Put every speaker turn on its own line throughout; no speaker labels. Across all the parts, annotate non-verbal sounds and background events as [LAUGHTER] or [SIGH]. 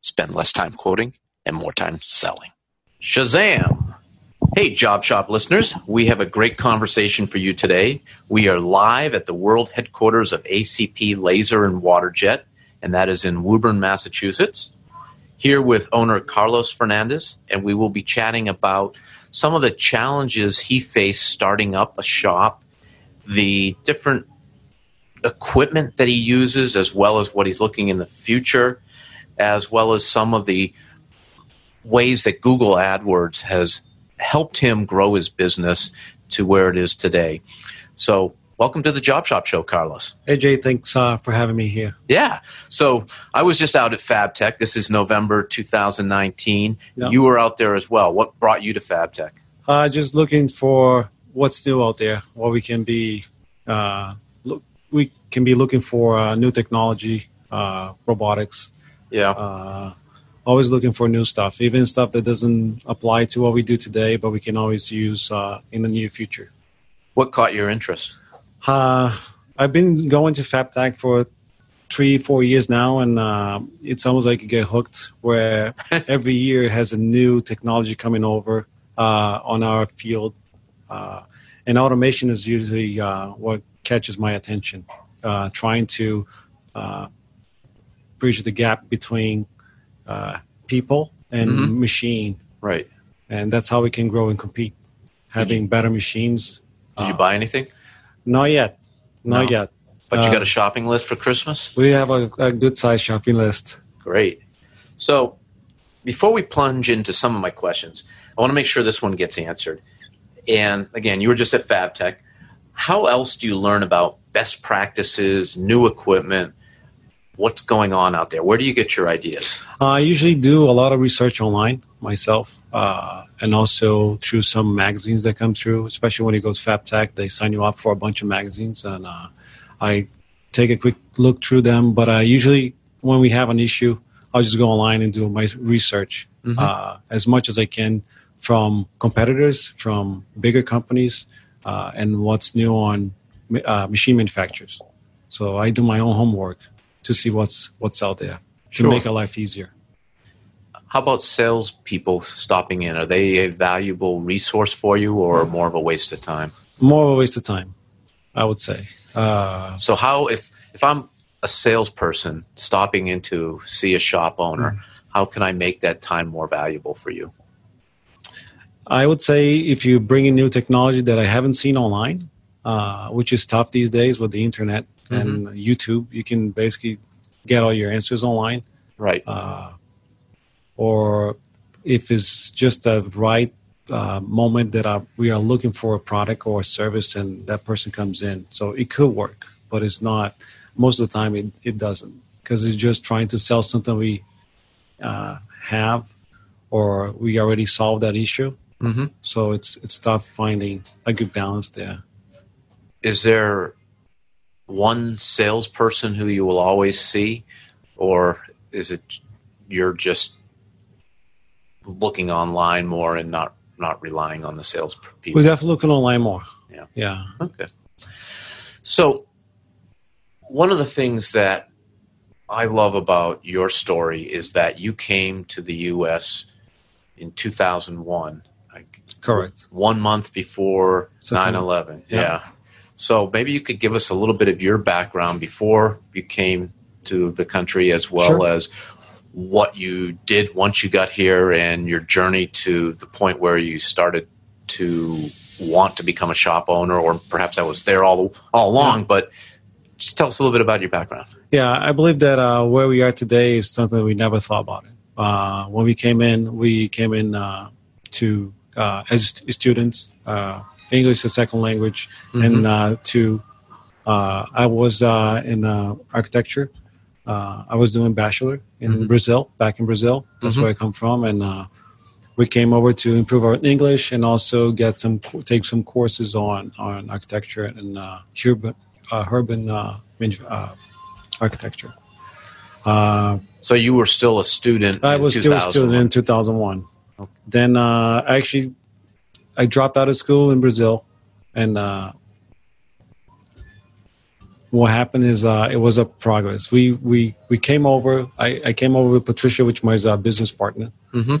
Spend less time quoting and more time selling. Shazam! Hey, Job Shop listeners, we have a great conversation for you today. We are live at the world headquarters of ACP Laser and Waterjet, and that is in Woburn, Massachusetts. Here with owner Carlos Fernandez, and we will be chatting about some of the challenges he faced starting up a shop, the different equipment that he uses, as well as what he's looking in the future, as well as some of the ways that Google AdWords has helped him grow his business to where it is today. So, welcome to the Job Shop Show, Carlos.
Hey, Jay, thanks uh, for having me here.
Yeah. So, I was just out at FabTech. This is November 2019. You were out there as well. What brought you to FabTech?
Uh, just looking for what's new out there, what we can be. Uh, look, we can be looking for uh, new technology, uh, robotics.
Yeah.
Uh, always looking for new stuff, even stuff that doesn't apply to what we do today, but we can always use uh, in the near future.
What caught your interest?
Uh, I've been going to FabTech for three, four years now, and uh, it's almost like you get hooked. Where [LAUGHS] every year has a new technology coming over uh, on our field, uh, and automation is usually uh, what catches my attention. Uh, trying to bridge the gap between uh, people and mm-hmm. machine.
Right.
And that's how we can grow and compete. Having you, better machines.
Did uh, you buy anything?
Not yet. Not no. yet.
But you got a uh, shopping list for Christmas?
We have a, a good sized shopping list.
Great. So before we plunge into some of my questions, I want to make sure this one gets answered. And again, you were just at FabTech. How else do you learn about best practices, new equipment, what's going on out there? Where do you get your ideas?
I usually do a lot of research online myself, uh, and also through some magazines that come through. Especially when you go to FabTech, they sign you up for a bunch of magazines, and uh, I take a quick look through them. But I usually, when we have an issue, I'll just go online and do my research mm-hmm. Uh, as much as I can from competitors, from bigger companies, uh, and what's new on uh, machine manufacturers. So I do my own homework to see what's what's out there to sure. make our life easier.
How about salespeople stopping in? Are they a valuable resource for you, or more of a waste of time?
More of a waste of time, I would say. Uh,
so, how if if I'm a salesperson stopping in to see a shop owner, mm-hmm. how can I make that time more valuable for you?
I would say if you bring in new technology that I haven't seen online, uh, which is tough these days with the internet, and mm-hmm. YouTube. You can basically get all your answers online.
Right.
Uh, or if it's just a right uh, moment that uh, we are looking for a product or a service and that person comes in. So it could work, but it's not. Most of the time, it, it doesn't because it's just trying to sell something we uh, have or we already solved that issue. Mm-hmm. So it's it's tough finding a good balance there.
Is there one salesperson who you will always see, or is it you're just looking online more and not not relying on the sales people?
We're definitely looking online more.
Yeah.
Yeah.
Okay. So one of the things that I love about your story is that you came to the U.S. in 2001.
Correct.
One month before 9 11. Yeah. yeah. So maybe you could give us a little bit of your background before you came to the country, as well sure. as what you did once you got here and your journey to the point where you started to want to become a shop owner, or perhaps I was there all all along. Yeah. But just tell us a little bit about your background.
Yeah, I believe that uh, where we are today is something we never thought about. It. Uh, when we came in, we came in uh, to uh, as students, uh, English as second language, mm-hmm. and uh, to I was uh, in architecture. I was doing bachelor in mm-hmm. Brazil, back in Brazil. That's mm-hmm. where I come from, and we came over to improve our English and also get some take some courses on on architecture and uh, urban uh, urban uh, uh architecture.
Uh, so you were still a student.
I was still a student in 2001. Okay. Then uh, actually, I dropped out of school in Brazil, and what happened is uh, it was a progress. We we we came over. I, I came over with Patricia, which was our business partner, mm-hmm.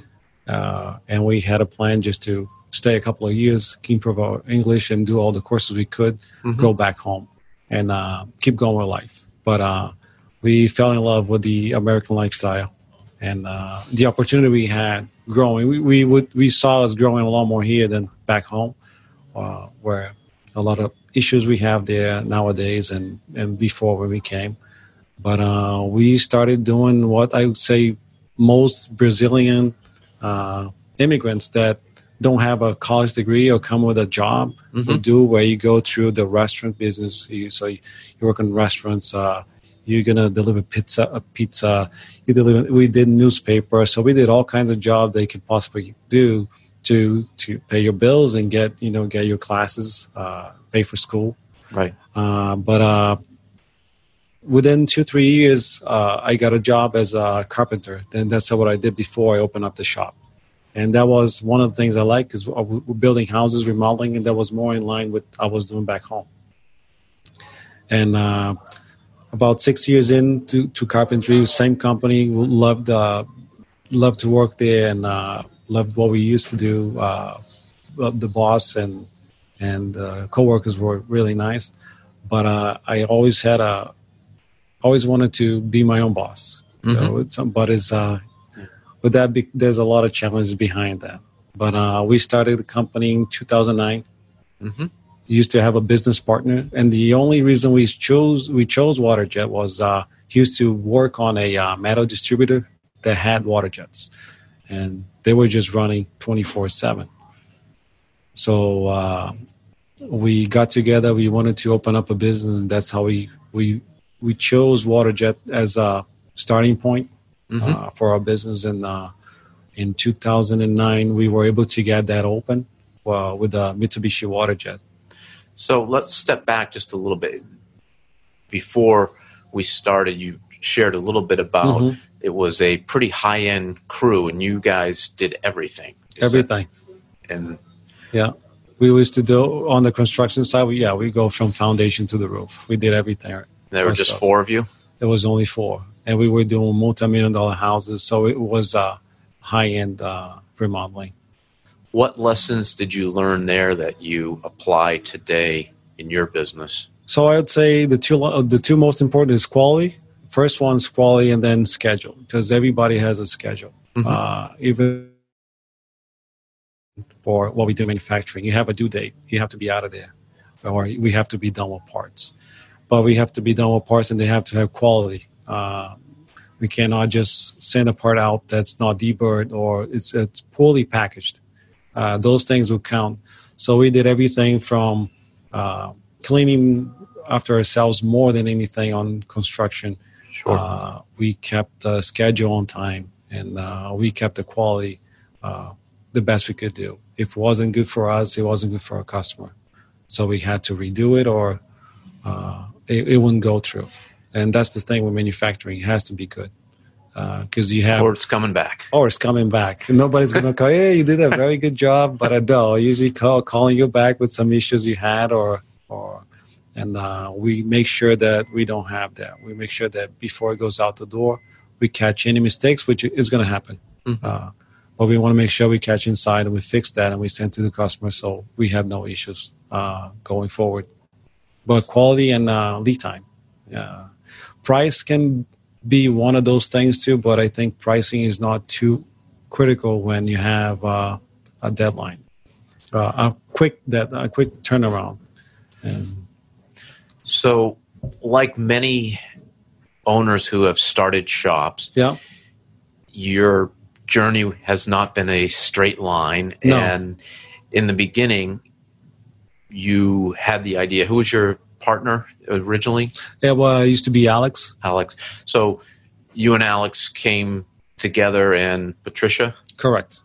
Uh, and we had a plan just to stay a couple of years, improve our English, and do all the courses we could, mm-hmm. go back home, and uh, keep going with life. But uh, we fell in love with the American lifestyle and uh, the opportunity we had growing. We, we, would, we saw us growing a lot more here than back home, uh, where a lot of issues we have there nowadays and, and before when we came. But uh, we started doing what I would say most Brazilian uh, immigrants that don't have a college degree or come with a job mm-hmm. do where you go through the restaurant business you, so you, you, work in restaurants uh, you're gonna deliver pizza a pizza? You deliver we did newspaper so we did all kinds of jobs that you could possibly do to to pay your bills and get you know get your classes uh, pay for school.
Right.
Uh, but uh, within two three years uh, i got a job as a carpenter. Then that's what i did before i opened up the shop. And that was one of the things i like because we're building houses remodeling and that was more in line with i was doing back home. And uh, about six years into to carpentry same company loved uh, loved to work there and uh, loved what we used to do uh, the boss and and uh, co-workers were really nice but uh, i always had a always wanted to be my own boss. Mm-hmm. So but it's uh, with that be, there's a lot of challenges behind that. But uh, we started the company in 2009. Mm-hmm. Used to have a business partner, and the only reason we chose we chose WaterJet was uh, he used to work on a uh, metal distributor that had water jets, and they were just running 24 seven. So uh, we got together. We wanted to open up a business. And that's how we we we chose WaterJet as a starting point mm-hmm. uh, for our business. And uh, in 2009, we were able to get that open uh, with a Mitsubishi WaterJet.
So let's step back just a little bit. Before we started, you shared a little bit about mm-hmm. it was a pretty high end crew, and you guys did everything.
Is everything.
That, and
yeah, we used to do on the construction side. We, yeah, we go from foundation to the roof. We did everything.
There were just four of you.
There was only four, and we were doing multi-million dollar houses, so it was uh, high-end uh, remodeling.
What lessons did you learn there that you apply today in your business?
So I would say the two the two most important is quality. First one's quality, and then schedule, because everybody has a schedule. Mm-hmm. Uh, even for what we do manufacturing, you have a due date. You have to be out of there, or we have to be done with parts but we have to be done with parts and they have to have quality. Uh, we cannot just send a part out that's not deburred or it's it's poorly packaged. Uh, those things will count. So we did everything from uh, cleaning after ourselves more than anything on construction.
Sure. Uh,
we kept the schedule on time and uh, we kept the quality uh, the best we could do. If it wasn't good for us, it wasn't good for our customer. So we had to redo it or it, it wouldn't go through. And that's the thing with manufacturing; it has to be good because uh, you have
or it's coming back.
Or it's coming back. Nobody's to call hey you did a very good job but i don't usually call calling you back with some issues you had or or and uh, we make sure that we don't have that. We make sure that before it goes out the door we catch any mistakes which is to happen. Mm-hmm. uh, but we want to make sure we catch inside and we fix that and we send to the customer so we have no issues uh, going forward. But quality and uh, lead time. Uh, price can be one of those things too. But I think pricing is not too critical when you have uh, a deadline, uh, a quick that a quick turnaround. And
So, like many owners who have started shops,
yeah,
your journey has not been a straight line.
No.
And in the beginning, you had the idea. Who was your partner originally?
yeah. Well, it used to be Alex.
Alex. So, you and Alex came together and Patricia
Correct.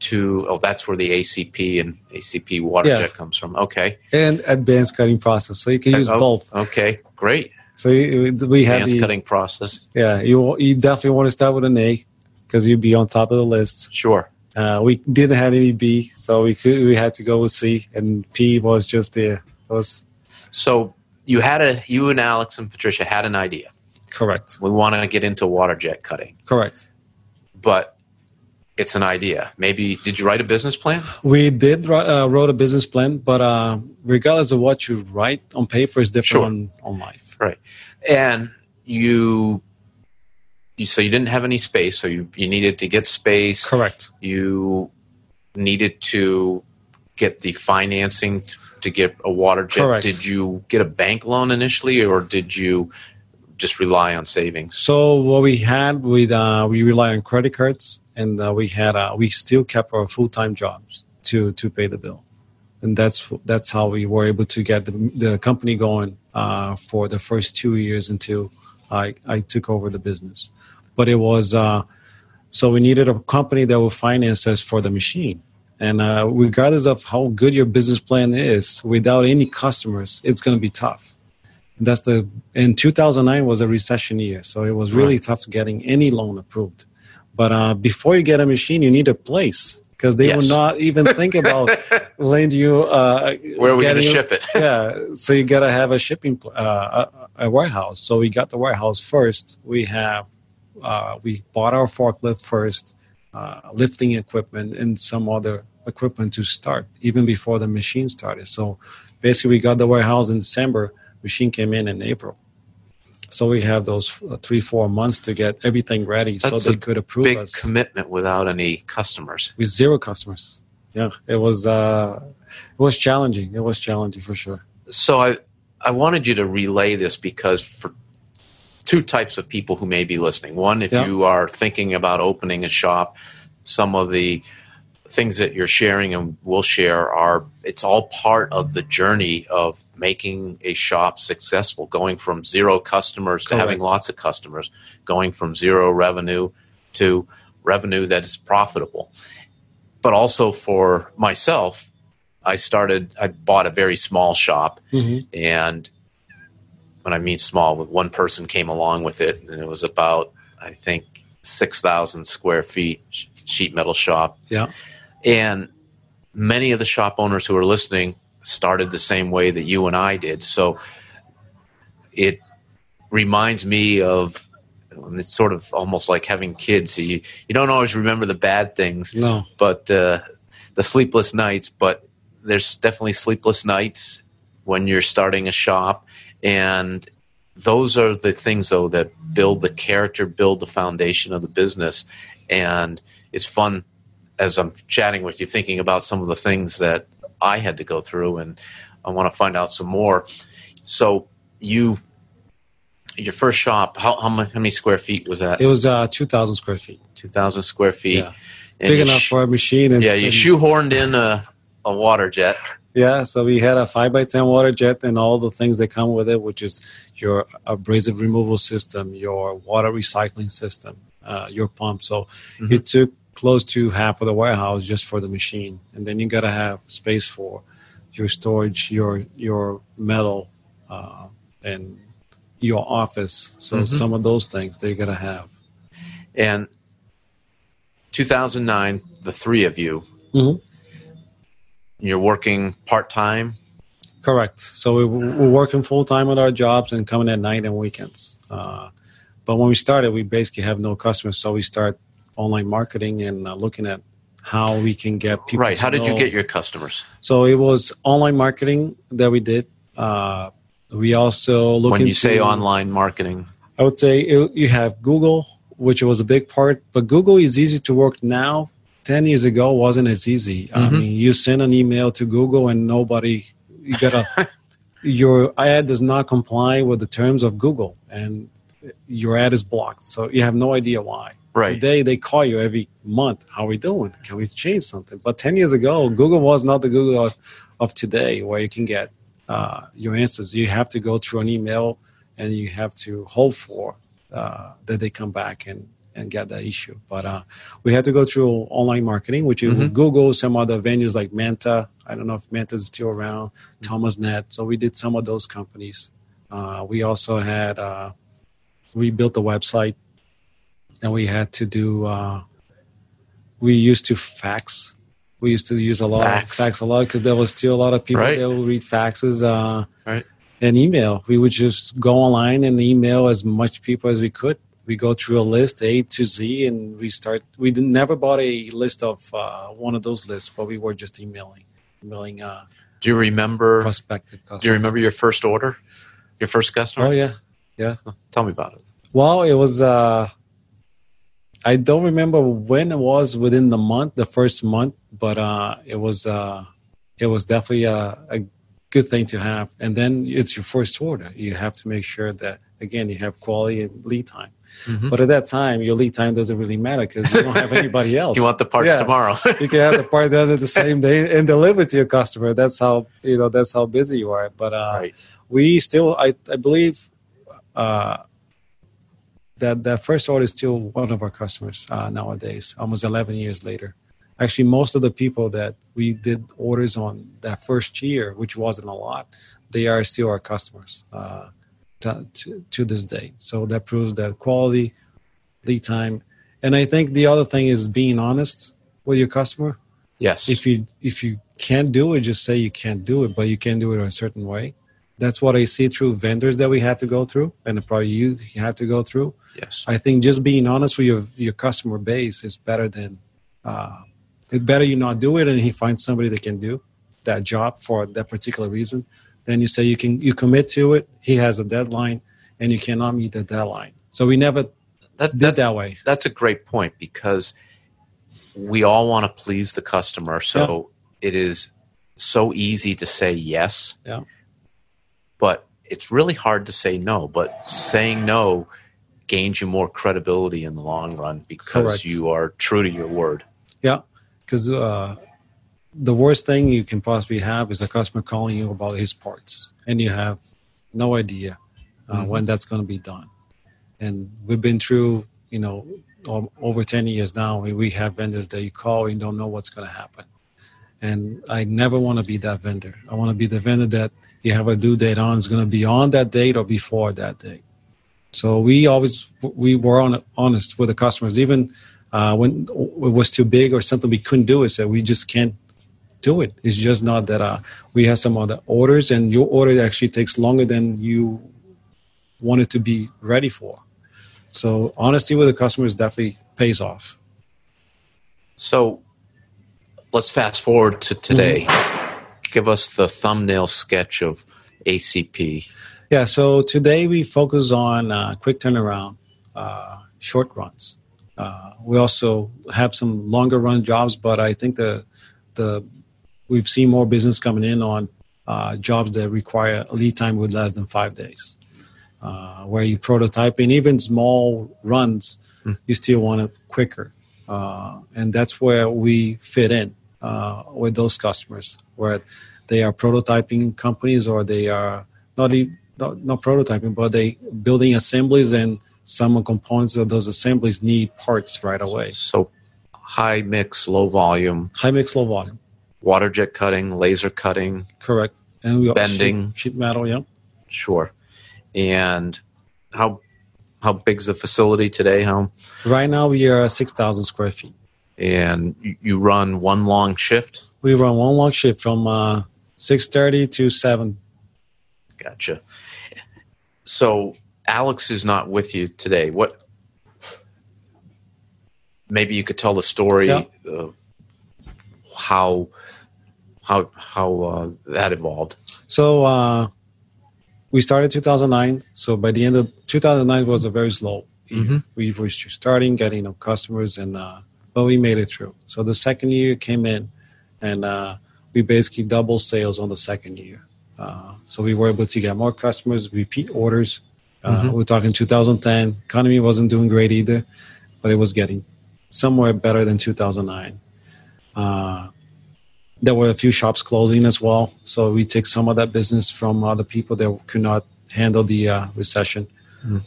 to, oh, that's where the ACP and ACP water
Yeah.
jet comes from. Okay.
And advanced cutting process, so you can use
Oh,
both.
Okay. Great.
So you, we have
Advanced
the,
cutting process.
yeah. You you definitely want to start with an A because you'd be on top of the list.
Sure.
Uh, we didn't have any B, so we could we had to go with C, and P was just there. It was
So, you had a, you and Alex and Patricia had an idea.
correct.
We want to get into water jet cutting.
Correct.
but it's an idea. Maybe did you write a business plan?
We did uh, wrote a business plan, but uh, regardless of what you write on paper is different
Sure.
on, on life.
Right. And you you so you didn't have any space, so you, you needed to get space.
Correct.
You needed to get the financing to get a water jet.
Correct.
Did you get a bank loan initially or did you just rely on savings?
So what we had, we uh, we rely on credit cards, and uh, we had uh, we still kept our full time jobs to to pay the bill, and that's that's how we were able to get the, the company going uh, for the first two years until I I took over the business. But it was uh, so we needed a company that will finance us for the machine. And uh, regardless of how good your business plan is, without any customers, it's going to be tough. That's the in 2009 was a recession year so it was really tough getting any loan approved. But uh, before you get a machine you need a place because they
Yes.
will not even think about [LAUGHS] lend you uh,
Where are we going to ship it? [LAUGHS]
yeah so you got to have a shipping pl- uh, a, a warehouse. So we got the warehouse first. We have uh, we bought our forklift first uh, lifting equipment and some other equipment to start even before the machine started. So basically we got the warehouse in december. Machine came in in april. So we have those uh, three four months to get everything ready
That's
so they could approve
Big
us.
commitment without any customers.
with zero customers. Yeah it was uh it was challenging. It was challenging for sure.
So I I wanted you to relay this because for two types of people who may be listening. One, if
Yeah.
you are thinking about opening a shop, some of the things that you're sharing and will share are it's all part of the journey of making a shop successful, going from zero customers to having lots of customers, going from zero revenue to revenue that is profitable. But also for myself, I started I bought a very small shop
mm-hmm.
and when I mean small, with one person came along with it, and it was about I think six thousand square feet sheet metal shop.
Yeah.
and many of the shop owners who are listening started the same way that you and I did. So it reminds me of it's sort of almost like having kids. You you don't always remember the bad things,
no
but uh, the sleepless nights. But there's definitely sleepless nights when you're starting a shop, and those are the things though that build the character, build the foundation of the business, and it's fun as I'm chatting with you, thinking about some of the things that I had to go through, and I want to find out some more. So you. Your first shop, how, how, many, how many square feet was that?
it was uh 2000 square feet
2,000 square feet.
Yeah. Big enough
sh-
for a machine and
yeah, you
and-
shoehorned in a, a water jet.
Yeah, so we had a five by ten water jet and all the things that come with it, which is your abrasive removal system, your water recycling system, uh, your pump. So
Mhm.
it took close to half of the warehouse just for the machine, and then you got to have space for your storage, your your metal, uh, and your office. So
Mhm.
some of those things you got to have.
And 2009, the three of you,
Mhm.
You're working part time.
Correct. So we, we're working full time on our jobs and coming at night and weekends. Uh, but when we started, we basically have no customers, so we start online marketing and uh, looking at how we can get people.
Right. How did you get your customers?
So it was online marketing that we did. Uh, we also look
when you
into
say online marketing,
I would say it, you have Google, which was a big part, but Google is easy to work now. Ten years ago wasn't as easy. I
Mhm.
mean, you send an email to Google and nobody, you gotta, [LAUGHS] your ad does not comply with the terms of Google, and your ad is blocked. So you have no idea why.
Right.
Today they call you every month. How are we doing? Can we change something? But ten years ago, Google was not the Google of, of today, where you can get uh, your answers. You have to go through an email, and you have to hope for uh, that they come back and and get that issue. But uh, we had to go through online marketing, which is
Mhm.
Google, some other venues like Manta. I don't know if Manta is still around. ThomasNet. So we did some of those companies. Uh, we also had uh, we built a website, and we had to do. Uh, we used to fax. We used to use a lot
Fax.
of fax a lot because there was still a lot of people
Right.
that would read faxes. Uh,
Right.
And email. We would just go online and email as much people as we could. We go through a list A to Z, and we start. We never bought a list of uh, one of those lists, but we were just emailing, emailing uh,
Do you remember?
prospective customers.
Do you remember your first order? Your first customer?
Oh yeah, yeah.
Tell me about it.
Well, it was. Uh, I don't remember when it was within the month, the first month, but uh, it was. Uh, it was definitely a, a good thing to have. And then it's your first order. You have to make sure that again you have quality and lead time.
Mhm.
But at that time, your lead time doesn't really matter because you don't have [LAUGHS] anybody else.
You want the parts
Yeah.
tomorrow? [LAUGHS]
you can have the part done it the same day and deliver to your customer. That's how you know. That's how busy you are. But uh,
right.
we still I, I believe uh, that that first order is still one of our customers uh, nowadays almost 11 years later actually most of the people that we did orders on that first year which wasn't a lot they are still our customers uh, to, to, this day. So that proves that quality lead time. And i think the other thing is being honest with your customer.
Yes.
if you if you can't do it just say you can't do it but you can do it in a certain way. That's what i see through vendors that we had to go through and probably you had to go through.
Yes.
i think just being honest with your your customer base is better than uh it's better you not do it and he finds somebody that can do that job for that particular reason then you say you can you commit to it he has a deadline and you cannot meet the deadline so we never
That,
did
that,
that way
that's a great point because we all want to please the customer. So it is so easy to say yes.
Yeah.
But it's really hard to say no. But saying no gains you more credibility in the long run because
Correct.
you are true to your word.
Yeah, because uh, the worst thing you can possibly have is a customer calling you about his parts, and you have no idea uh,
Mhm.
when that's going to be done. And we've been through, you know, over ten years now. We, we have vendors that you call and don't know what's going to happen. And I never want to be that vendor. I want to be the vendor that you have a due date on is going to be on that date or before that date. So we always we were on, honest with the customers, even uh, when it was too big or something we couldn't do it. So we just can't do it. It's just not that uh, we have some other orders, and your order actually takes longer than you want it to be ready for. So honesty with the customers definitely pays off.
So let's fast forward to today. Give us the thumbnail sketch of ACP.
Yeah. So today we focus on uh, quick turnaround, uh, short runs. Uh, we also have some longer run jobs, but I think the the we've seen more business coming in on uh, jobs that require lead time with less than five days, uh, where you prototype and even small runs,
Hmm.
you still want it quicker, uh, and that's where we fit in uh, with those customers, where they are prototyping companies or they are not even not, not prototyping, but they building assemblies and some components of those assemblies need parts right away.
So high mix, low volume,
High mix, low volume,
water jet cutting, laser cutting,
correct. And we
Bending.
sheet, sheet metal, yeah.
sure. And how how big's the facility today? How
Right now we are six thousand square feet.
and you- run one long shift?
We run one long shift from uh, six thirty to seven.
Gotcha. So Alex is not with you today. What? Maybe you could tell the story
Yeah.
of how how how uh, that evolved.
So uh, we started 2009. So by the end of 2009 was a very slow. year.
Mhm.
We were just starting getting no customers, and uh, but we made it through. So the second year came in, and uh, we basically doubled sales on the second year. Uh, so we were able to get more customers, repeat orders. Uh,
Mhm.
We're talking 2010. Economy wasn't doing great either, but it was getting somewhere better than 2009. Uh, there were a few shops closing as well, so we take some of that business from other people that could not handle the uh, recession.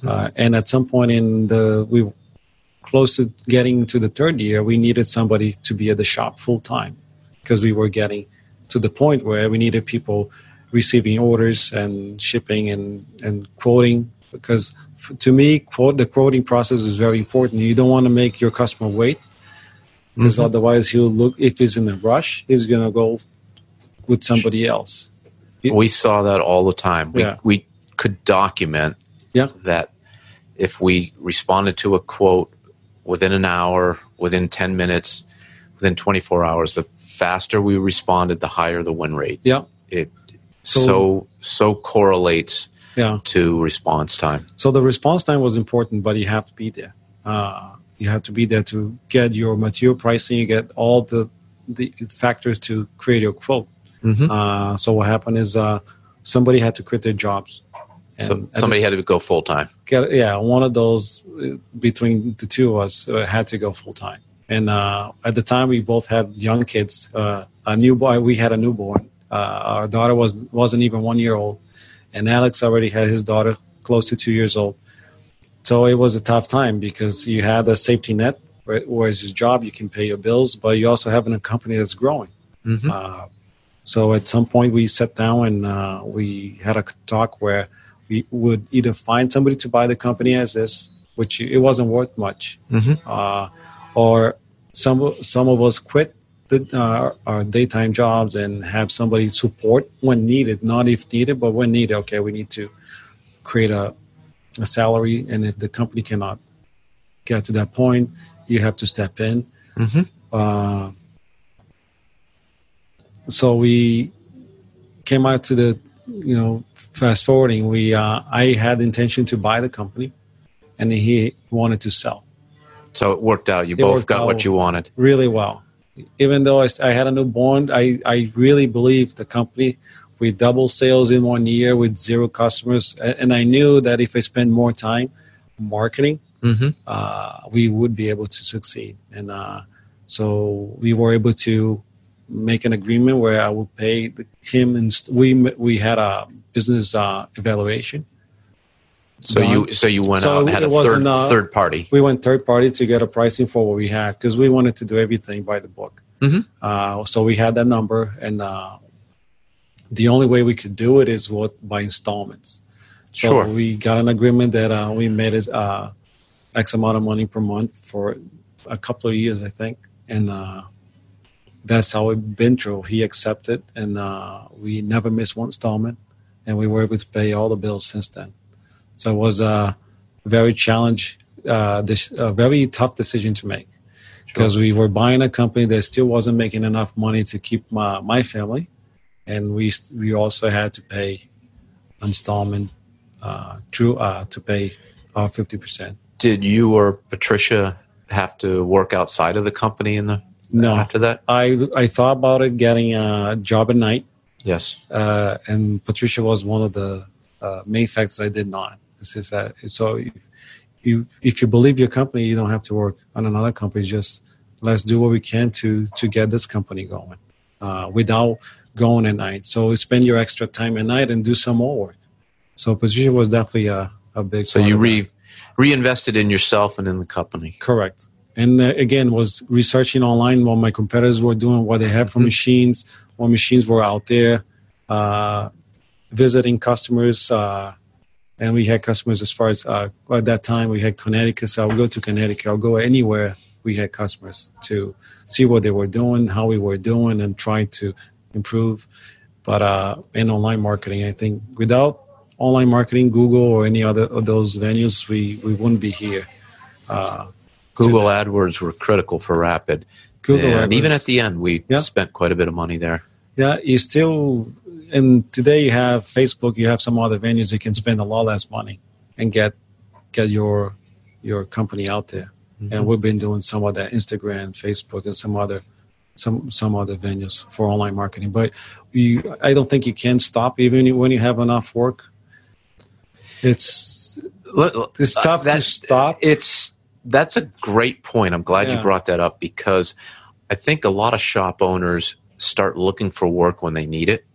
Uh, and at some point in the we were close to getting to the third year, we needed somebody to be at the shop full time because we were getting to the point where we needed people receiving orders and shipping and and quoting. Because to me quote the quoting process is very important. You don't want to make your customer wait because
Mhm.
otherwise he'll look if he's in a rush he's going to go with somebody else
We saw that all the time. We
Yeah.
we could document
yeah
that if we responded to a quote within an hour, within 10 minutes, within 24 hours, the faster we responded, the higher the win rate.
yeah
It
So-
so so, correlates
yeah
to response time.
So the response time was important, but you have to be there. Uh, you have to be there to get your material pricing, you get all the the factors to create your quote.
Mm-hmm.
Uh, so what happened is uh, somebody had to quit their jobs.
So somebody had to go full time.
yeah, one of those uh, between the two of us uh, had to go full time. And uh, at the time, we both had young kids. Uh, a newborn, we had a newborn. Uh, our daughter was wasn't even one year old, and Alex already had his daughter close to two years old. So it was a tough time because you had a safety net, where, whereas your job you can pay your bills, but you also have a company that's growing.
Mm-hmm.
Uh, so at some point we sat down and uh, we had a talk where we would either find somebody to buy the company as is, which it wasn't worth much,
Mm-hmm.
uh, or some some of us quit the, uh, our daytime jobs and have somebody support when needed, not if needed, but when needed. Okay, we need to create a, a salary, and if the company cannot get to that point, you have to step in.
Mm-hmm.
Uh, so we came out to the, you know, fast forwarding. We uh, I had the intention to buy the company, and he wanted to sell
So it worked out. You
It
both got what you wanted.
really well. Even though I had a newborn, I I really believed the company. We double sales in one year with zero customers, and I knew that if I spend more time marketing,
Mm-hmm.
uh, we would be able to succeed. And uh, so we were able to make an agreement where I would pay the, him, and st- we we had a business uh, evaluation.
So
done.
you so you went
So
out and had a third
uh,
third party.
We went third party to get a pricing for what we had because we wanted to do everything by the book.
Mhm.
Uh, so we had that number, and uh, the only way we could do it is what by installments. So
Sure.
we got an agreement that uh, we made is uh, X amount of money per month for a couple of years, I think, and uh, that's how we've been through. He accepted, and uh, we never missed one installment, and we were able to pay all the bills since then. So it was a very challenge, uh, this a very tough decision to make because we were buying a company that still wasn't making enough money to keep my, my family, and we we also had to pay installment uh, through uh, to pay our fifty percent.
Did you or Patricia have to work outside of the company in the
No,
after that?
I I thought about it getting a job at night,
Yes.
uh, and Patricia was one of the uh, main factors I did not. It's just that so if you if you believe your company, you don't have to work on another company. Just let's do what we can to to get this company going uh, without going at night. So spend your extra time at night and do some more work. So position was definitely a, a big.
So you re reinvested in yourself and in the company.
Correct. And uh, again, was researching online what my competitors were doing, what they had for
Mhm.
machines, what machines were out there, uh, visiting customers. Uh, and we had customers as far as uh, at that time we had Connecticut. So I would go to Connecticut. I'll go anywhere we had customers to see what they were doing, how we were doing, and trying to improve. But uh, in online marketing, I think without online marketing, Google or any other of those venues, we, we wouldn't be here. Uh,
Google AdWords were critical for Rapid.
Google
and
AdWords.
even at the end, we
Yeah.
spent quite a bit of money there.
yeah, you still and today you have Facebook, you have some other venues you can spend a lot less money and get get your your company out there. Mm-hmm. And we've been doing some of that Instagram, Facebook, and some other some some other venues for online marketing. But you, I don't think you can stop even when you have enough work. It's it's uh, tough uh, to stop.
It's that's a great point. I'm glad yeah. you brought that up because I think a lot of shop owners start looking for work when they need it,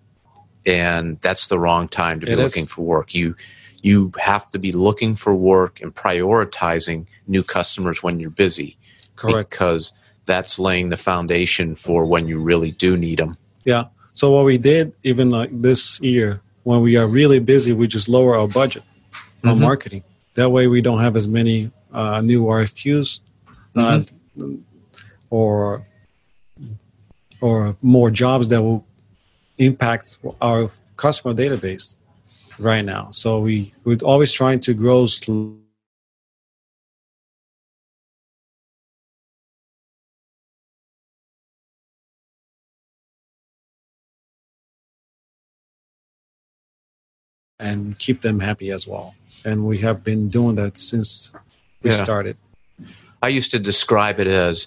and that's the wrong time to be it looking is. for work. You you have to be looking for work and prioritizing new customers when you're busy.
Correct.
Because that's laying the foundation for when you really do need them.
Yeah. So what we did even like this year when we are really busy, we just lower our budget mm-hmm. on marketing. That way we don't have as many uh, new RFQs uh, mm-hmm. or or more jobs that will impact our customer database right now. So we we're always trying to grow. And keep them happy as well. And we have been doing that since we yeah. started.
I used to describe it as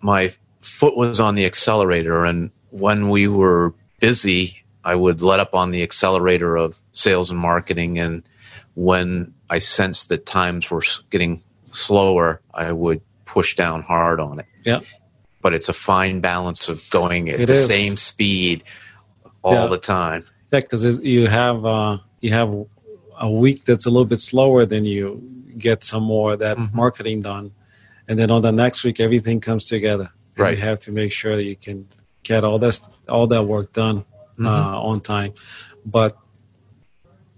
my foot was on the accelerator, and when we were busy, I would let up on the accelerator of sales and marketing. And when I sensed that times were getting slower, I would push down hard on it.
Yeah.
But it's a fine balance of going at it the is. same speed all yeah. the time.
Yeah, because you have uh, you have a week that's a little bit slower, then you get some more of that mm-hmm. marketing done, and then on the next week everything comes together.
right.
You have to make sure that you can get all that all that work done mm-hmm. uh, on time. But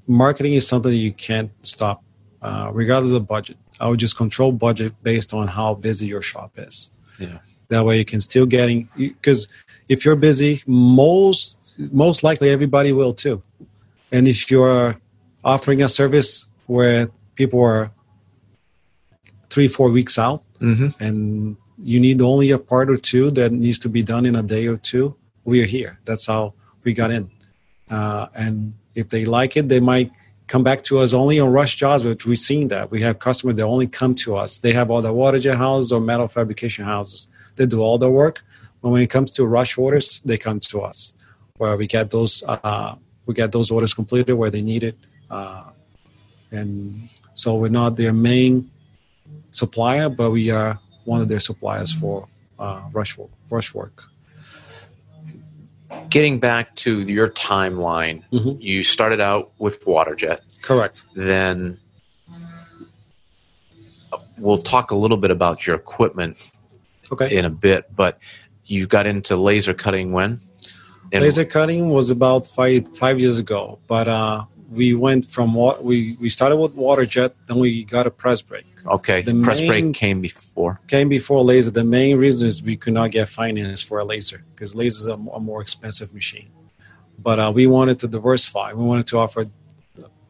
marketing is something you can't stop, uh, regardless of budget. I would just control budget based on how busy your shop is.
Yeah.
That way you can still getting because if you're busy, most most likely everybody will too. And if you're offering a service where people are three four weeks out mm-hmm. and you need only a part or two that needs to be done in a day or two, we are here. That's how we got in. Uh, and if they like it, they might come back to us only on rush jobs, which we've seen that. We have customers that only come to us. They have all the water jet houses or metal fabrication houses. They do all the work. But when it comes to rush orders, they come to us, where we get those uh, we get those orders completed where they need it. Uh, and so we're not their main supplier, but we are one of their suppliers for uh, rush work, rush work
getting back to your timeline, mm-hmm. you started out with WaterJet.
Correct.
Then we'll talk a little bit about your equipment
okay.
in a bit, but you got into laser cutting when?
And laser cutting was about five five years ago, but uh, we went from what we we started with water jet, then we got a press brake.
Okay, the press brake came before.
Came before laser. The main reason is we could not get finance for a laser because laser is a, a, more expensive machine. But uh, we wanted to diversify. We wanted to offer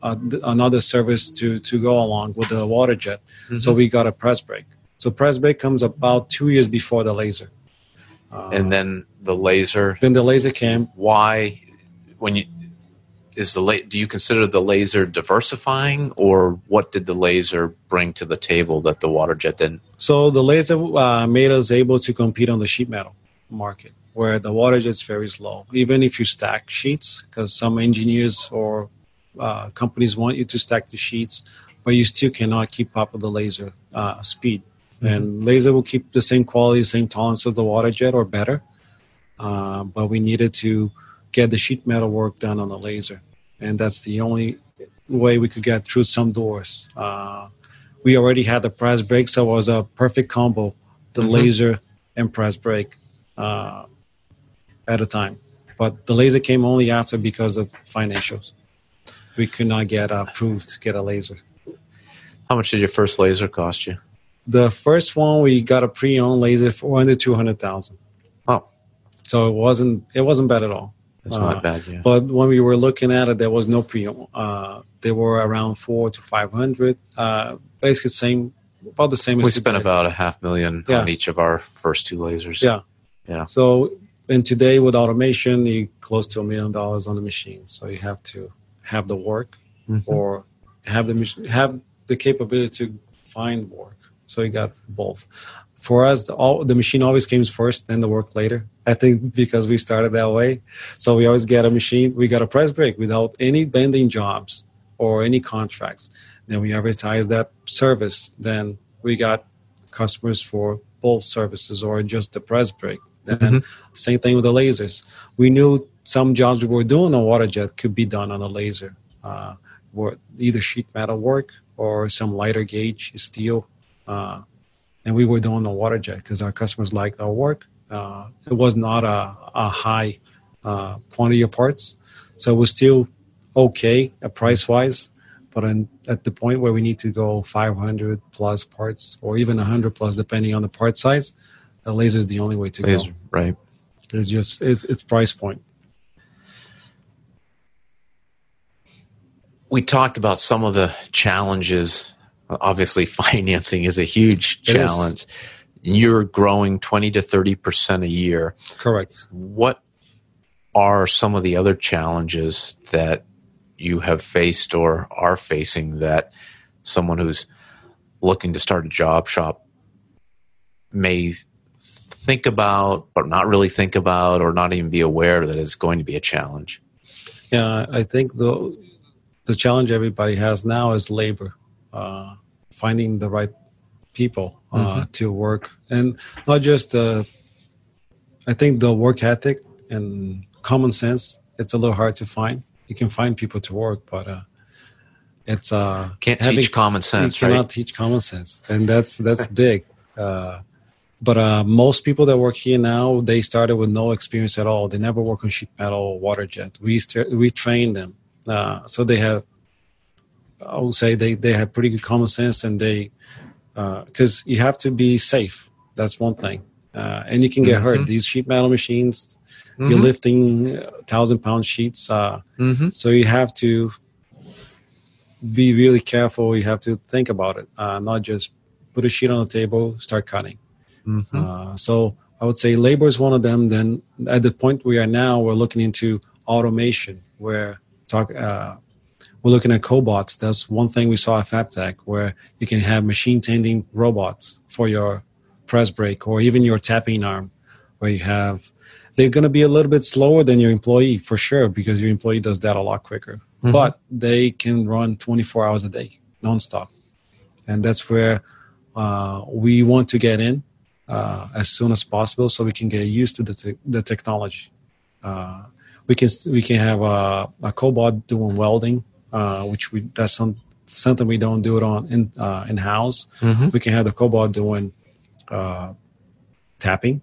uh, another service to to go along with the WaterJet. Mm-hmm. So we got a press brake. So press brake comes about two years before the laser.
Uh, and then the laser.
Then the laser came.
Why, when you is the la- do you consider the laser diversifying or what did the laser bring to the table that the water jet didn't
so the laser uh, made us able to compete on the sheet metal market where the water jet is very slow even if you stack sheets because some engineers or uh, companies want you to stack the sheets but you still cannot keep up with the laser uh, speed mm-hmm. and laser will keep the same quality same tolerance as the water jet or better uh, but we needed to get the sheet metal work done on the laser, and that's the only way we could get through some doors. Uh, we already had the press brake, so it was a perfect combo: the mm-hmm. laser and press brake uh, at a time. But the laser came only after because of financials. We could not get approved to get a laser.
How much did your first laser cost you?
The first one we got a pre-owned laser for under two hundred thousand.
Oh,
so it wasn't it wasn't bad at all.
That's not uh, bad, yeah.
But when we were looking at it, there was no pre. Uh, they were around four to five hundred. Uh, basically, same about the same.
As we spent about a half million yeah. on each of our first two lasers.
Yeah,
yeah.
So and today with automation, you close to a million dollars on the machine. So you have to have the work mm-hmm. or have the have the capability to find work. So you got both. For us, the, all, the machine always comes first, then the work later. I think because we started that way. So we always get a machine. We got a press brake without any bending jobs or any contracts. Then we advertise that service. Then we got customers for both services or just the press brake. Then mm-hmm. same thing with the lasers. We knew some jobs we were doing on water jet could be done on a laser, uh, either sheet metal work or some lighter gauge steel. Uh, and we were doing the water jet because our customers liked our work. Uh, it was not a, a high uh, quantity of parts, so it was still okay at price wise. But in, at the point where we need to go 500 plus parts or even 100 plus, depending on the part size, the laser is the only way to laser, go.
Right.
It's just it's, it's price point.
We talked about some of the challenges. Obviously, [LAUGHS] financing is a huge challenge. You're growing 20 to 30 percent a year.
Correct.
What are some of the other challenges that you have faced or are facing that someone who's looking to start a job shop may think about but not really think about or not even be aware that is going to be a challenge
yeah i think the the challenge everybody has now is labor uh, finding the right people uh, mm-hmm. to work and not just uh, i think the work ethic and common sense it's a little hard to find you can find people to work, but uh, it's uh,
can't having, teach common sense.
You cannot teach common sense, and that's that's [LAUGHS] big. Uh, but uh, most people that work here now, they started with no experience at all. They never work on sheet metal or water jet. We st- we train them, uh, so they have. I would say they they have pretty good common sense, and they because uh, you have to be safe. That's one thing, uh, and you can get mm-hmm. hurt. These sheet metal machines, Mm-hmm. You're lifting thousand pound sheets, uh, mm-hmm. so you have to be really careful. You have to think about it, uh, not just put a sheet on the table, start cutting. Mm-hmm. Uh, so I would say labor is one of them. Then at the point we are now, we're looking into automation, where talk. We're looking at cobots. That's one thing we saw at FabTech, where you can have machine tending robots for your press brake or even your tapping arm, where you have they're going to be a little bit slower than your employee for sure because your employee does that a lot quicker mm-hmm. but they can run 24 hours a day nonstop and that's where uh, we want to get in uh, as soon as possible so we can get used to the, te- the technology uh, we can we can have a, a cobot doing welding uh, which we that's some, something we don't do it on in uh, in house mm-hmm. we can have the cobot doing uh, tapping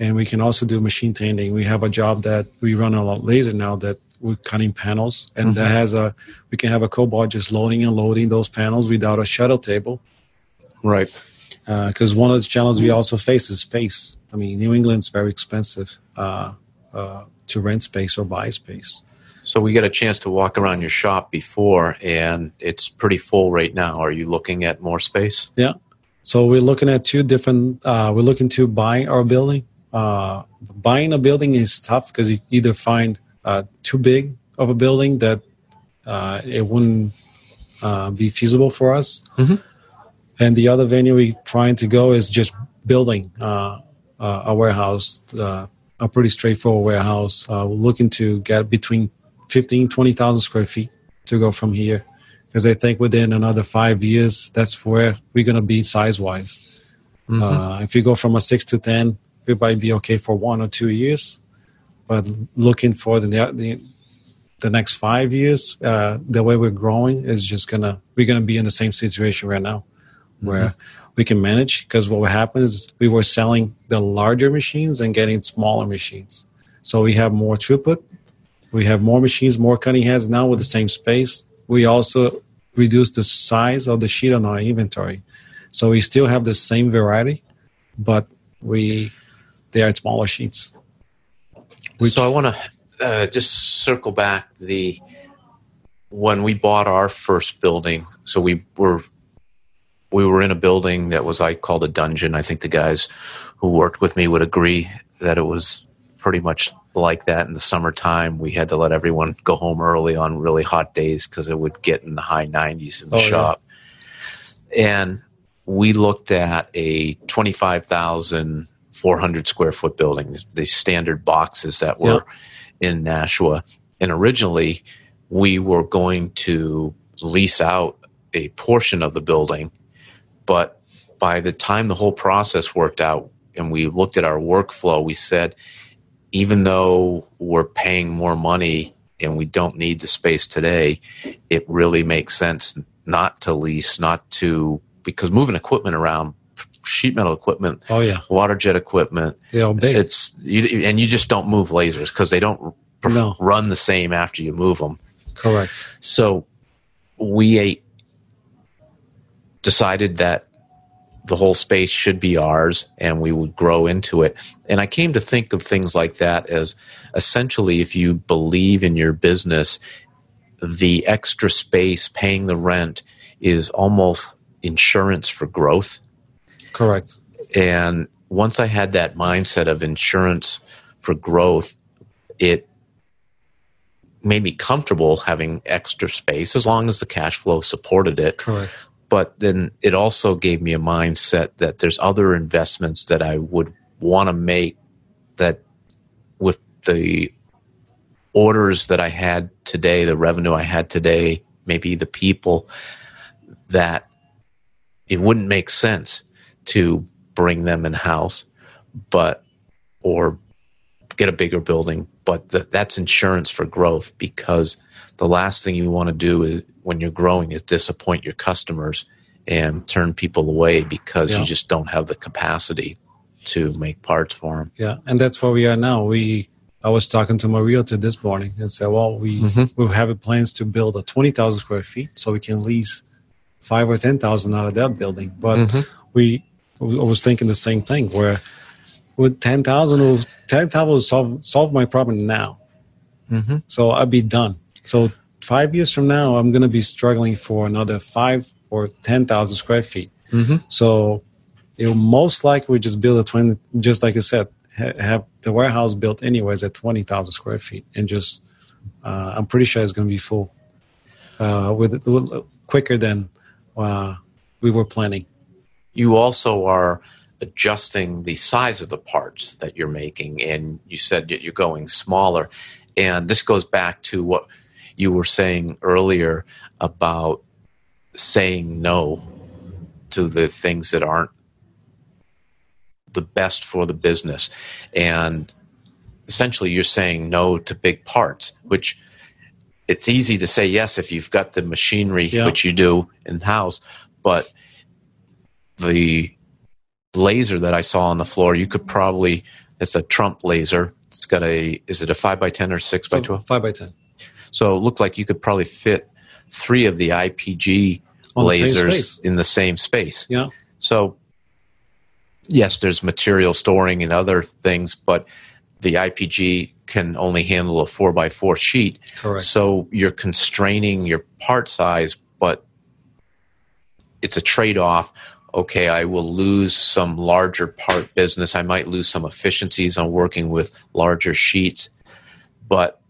and we can also do machine tending. We have a job that we run a lot laser now that we're cutting panels, and mm-hmm. that has a we can have a cobot just loading and loading those panels without a shuttle table.
Right.
Because uh, one of the challenges we also face is space. I mean, New England's very expensive uh, uh, to rent space or buy space.
So we get a chance to walk around your shop before, and it's pretty full right now. Are you looking at more space?
Yeah. So we're looking at two different. Uh, we're looking to buy our building uh, buying a building is tough because you either find uh, too big of a building that uh, it wouldn't uh, be feasible for us, mm-hmm. and the other venue we're trying to go is just building uh, uh, a warehouse, a pretty straightforward warehouse. we're looking to get between 15, 20,000 square feet to go from here because I think within another five years, that's where we're going to be size wise. Mm-hmm. if you go from a six to 10, we might be okay for one or two years, but looking for the the, the next five years, uh, the way we're growing is just gonna we're gonna be in the same situation right now, where mm-hmm. we can manage. Because what happens is we were selling the larger machines and getting smaller machines, so we have more throughput. We have more machines, more cutting heads now with the same space. We also reduce the size of the sheet on our inventory, so we still have the same variety, but we they are smaller sheets.
Which, so I want to uh, just circle back the when we bought our first building. So we were we were in a building that was I called a dungeon. I think the guys who worked with me would agree that it was pretty much like that in the summertime. We had to let everyone go home early on really hot days because it would get in the high 90s in the
Oh,
shop. And we looked at a 25,400 square foot building, the standard boxes that were in Nashua. And originally, we were going to lease out a portion of the building, but by the time the whole process worked out and we looked at our workflow, we said, even though we're paying more money and we don't need the space today, it really makes sense not to lease, not to, because moving equipment around, sheet metal equipment,
Oh yeah,
water jet equipment,
all big.
it's, you, and you just don't move lasers because they don't
No.
run the same after you move them.
Correct.
So we ate, decided that the whole space should be ours and we would grow into it. And I came to think of things like that as essentially if you believe in your business, the extra space, paying the rent is almost insurance for growth.
Correct.
And once I had that mindset of insurance for growth, it made me comfortable having extra space as long as the cash flow supported it.
Correct.
But then it also gave me a mindset that there's other investments that I would want to make that with the orders that I had today, the revenue I had today, maybe the people that it wouldn't make sense to bring them in house, but or get a bigger building. But th- that's insurance for growth because the last thing you want to do is when you're growing is disappoint your customers and turn people away because
Yeah.
you just don't have the capacity to make parts for them.
Yeah, and that's where we are now. We I was talking to my realtor this morning and said, well, we
Mhm.
we have plans to build a twenty thousand square feet, so we can lease five or ten thousand out of that building. But
Mhm.
we I was thinking the same thing where with ten thousand, ten thousand will solve solve my problem now.
Mm-hmm.
So I'd be done. So five years from now, I'm going to be struggling for another five or ten thousand square feet.
Mm-hmm.
So it will most likely just build a twenty, just like I said, ha- have the warehouse built anyways at twenty thousand square feet, and just uh, I'm pretty sure it's going to be full uh, with, with quicker than uh, we were planning.
you also are adjusting the size of the parts that you're making and you said that you're going smaller and this goes back to what you were saying earlier about saying no to the things that aren't the best for the business and essentially you're saying no to big parts which it's easy to say yes if you've got the machinery
Yeah.
which you do in house but the laser that I saw on the floor, you could probably it's a Trumpf laser. It's got a is it a five by ten or six by twelve?
five by ten.
So it looked like you could probably fit three of the IPG
On
lasers
space.
in the same space.
Yeah,
So yes, there's material storing and other things, but the IPG can only handle a four by four sheet.
correct.
So you're constraining your part size, but it's a trade off. Okay, I will lose some larger part business. I might lose some efficiencies on working with larger sheets, but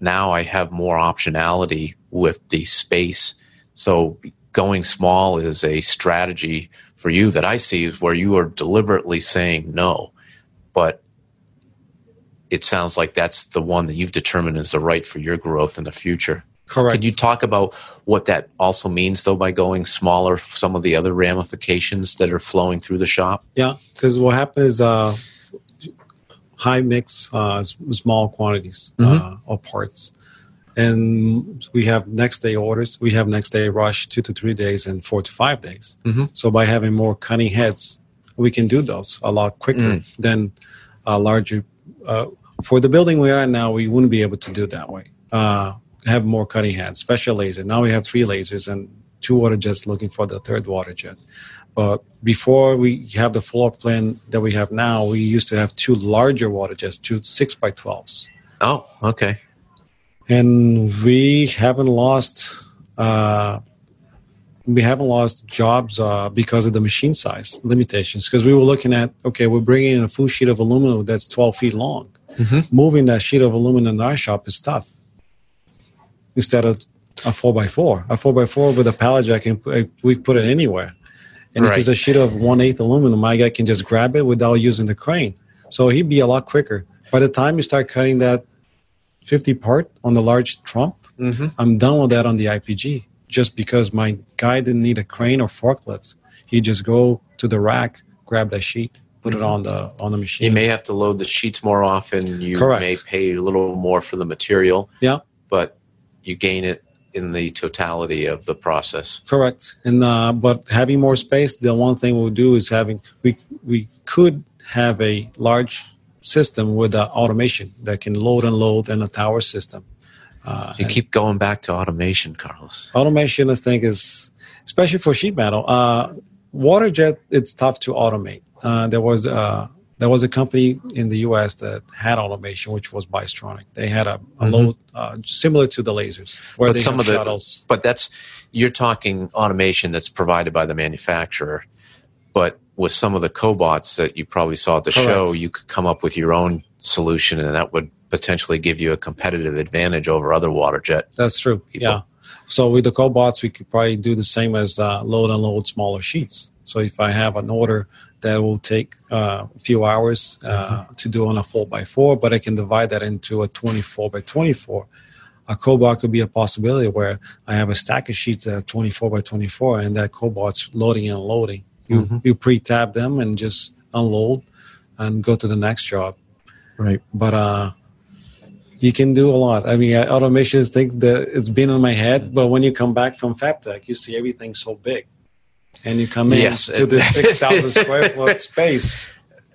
now I have more optionality with the space. So going small is a strategy for you that I see is where you are deliberately saying no, but it sounds like that's the one that you've determined is the right for your growth in the future.
correct.
Can you talk about what that also means, though, by going smaller? Some of the other ramifications that are flowing through the shop.
Yeah, because what happened is uh, high mix, uh, small quantities uh,
Mhm.
of parts, and we have next day orders. We have next day rush, two to three days, and four to five days.
Mhm.
So by having more cutting heads, we can do those a lot quicker
Mm.
than a larger. Uh, for the building we are now, we wouldn't be able to do that way. Uh, have more cutting heads, special laser. Now we have three lasers and two water jets looking for the third water jet. But before we have the floor plan that we have now, we used to have two larger water jets, two six by twelves,
Oh, okay.
and we haven't lost. Uh, we haven't lost jobs uh, because of the machine size limitations. Because we were looking at, okay, we're bringing in a full sheet of aluminum that's 12 feet long. Mm-hmm. Moving that sheet of aluminum in our shop is tough. Instead of a four by four, a four by four with a pallet jack, and we put it anywhere. And right. if it's a sheet of one eighth aluminum, my guy can just grab it without using the crane. So he'd be a lot quicker. By the time you start cutting that 50 part on the large Trumpf, mm-hmm. I'm done with that on the IPG just because my guy didn't need a crane or forklifts. He just go to the rack, grab that sheet, put mm-hmm. it on the on the machine.
You may have to load the sheets more often. You Correct. may pay a little more for the material.
Yeah,
but you gain it in the totality of the process.
Correct. And uh, but having more space, the one thing we'll do is having we we could have a large system with uh, automation that can load and load and a tower system.
Uh, you keep going back to automation, Carlos.
Automation, I think, is especially for sheet metal. Uh, water jet, it's tough to automate. Uh, there was uh, there was a company in the U.S. that had automation, which was Bystronic. They had a, a mm-hmm. load uh, similar to the lasers,
where but some of the shuttles. But that's you're talking automation that's provided by the manufacturer. But with some of the cobots that you probably saw at the Correct. show, you could come up with your own solution, and that would potentially give you a competitive advantage over other water jet.
That's true. People. Yeah. So with the cobots, we could probably do the same as uh, load and load smaller sheets. So if I have an order that will take uh, a few hours uh, mm-hmm. to do on a 4 by 4 but I can divide that into a 24 by 24 a cobot could be a possibility where I have a stack of sheets that are 24 by 24 and that cobot's loading and unloading. You, mm-hmm. you pre-tab them and just unload and go to the next job.
Right.
But uh, you can do a lot. I mean, automation is things that it's been in my head, but when you come back from FabTech, you see everything so big, and you come in yes. to this [LAUGHS] six thousand square foot space.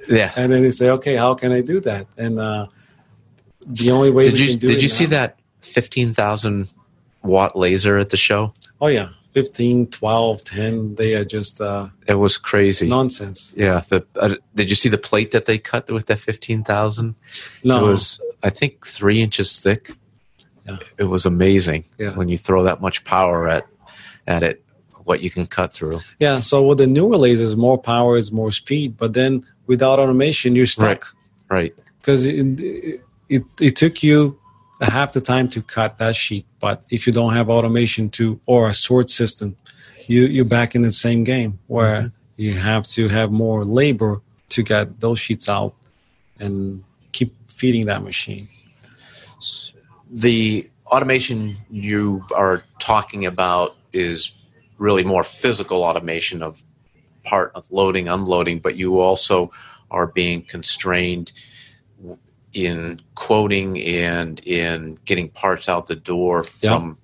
Yeah,
and then you say, okay, how can I do that? And uh, the only way
did you did you see that fifteen thousand watt laser at the show?
Oh yeah, 15 12 10 they are just uh
it was crazy
nonsense
yeah the uh, did you see the plate that they cut with that 15000
no
it was i think three inches thick yeah. it was amazing yeah. when you throw that much power at at it what you can cut through
yeah so with the newer lasers more power is more speed but then without automation you're stuck
right
because right. it, it, it took you half the time to cut that sheet. But if you don't have automation to or a sort system, you you're back in the same game where mm-hmm. you have to have more labor to get those sheets out and keep feeding that machine.
The automation you are talking about is really more physical automation of part of loading, unloading, but you also are being constrained in quoting and in getting parts out the door from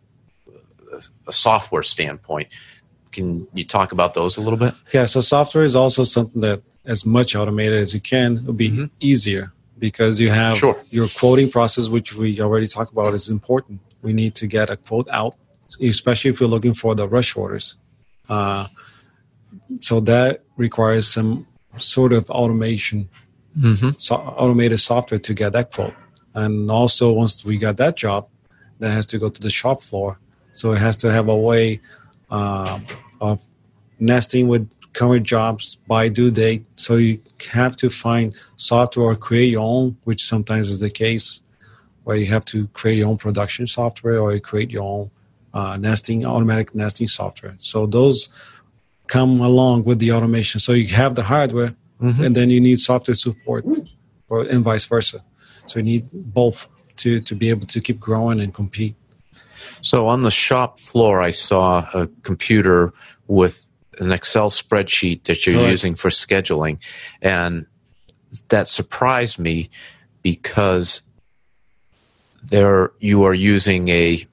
a software standpoint. Can you talk about those a little bit?
Yeah, so software is also something that, as much automated as you can, will be mm-hmm. easier because you have
sure.
your quoting process, which we already talked about, is important. We need to get a quote out, especially if you're looking for the rush orders. Uh, so that requires some sort of automation mm-hmm. so automated software to get that quote. And also, once we got that job, that has to go to the shop floor. So it has to have a way uh, of nesting with current jobs by due date. So you have to find software or create your own, which sometimes is the case, where you have to create your own production software or you create your own uh, nesting, automatic nesting software. So those come along with the automation. So you have the hardware, mm-hmm. and then you need software support, or and vice versa. So you need both to to be able to keep growing and compete.
So on the shop floor, I saw a computer with an Excel spreadsheet that you're using for scheduling, and that surprised me because there you are using a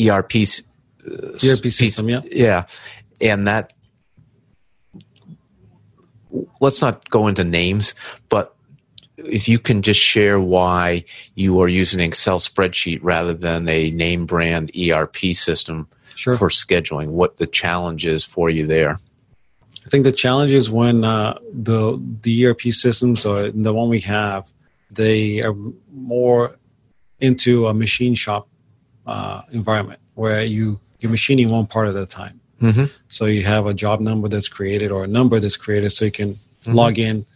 ERP
uh, ERP system,
yeah, yeah, and that let's not go into names, but if you can just share why you are using an Excel spreadsheet rather than a name brand ERP system
sure.
for scheduling, what the challenge is for you there.
I think the challenge is when uh, the the ERP systems or the one we have, they are more into a machine shop uh, environment where you you're machining one part at a time. Mm-hmm. So you have a job number that's created or a number that's created, so you can mm-hmm. log in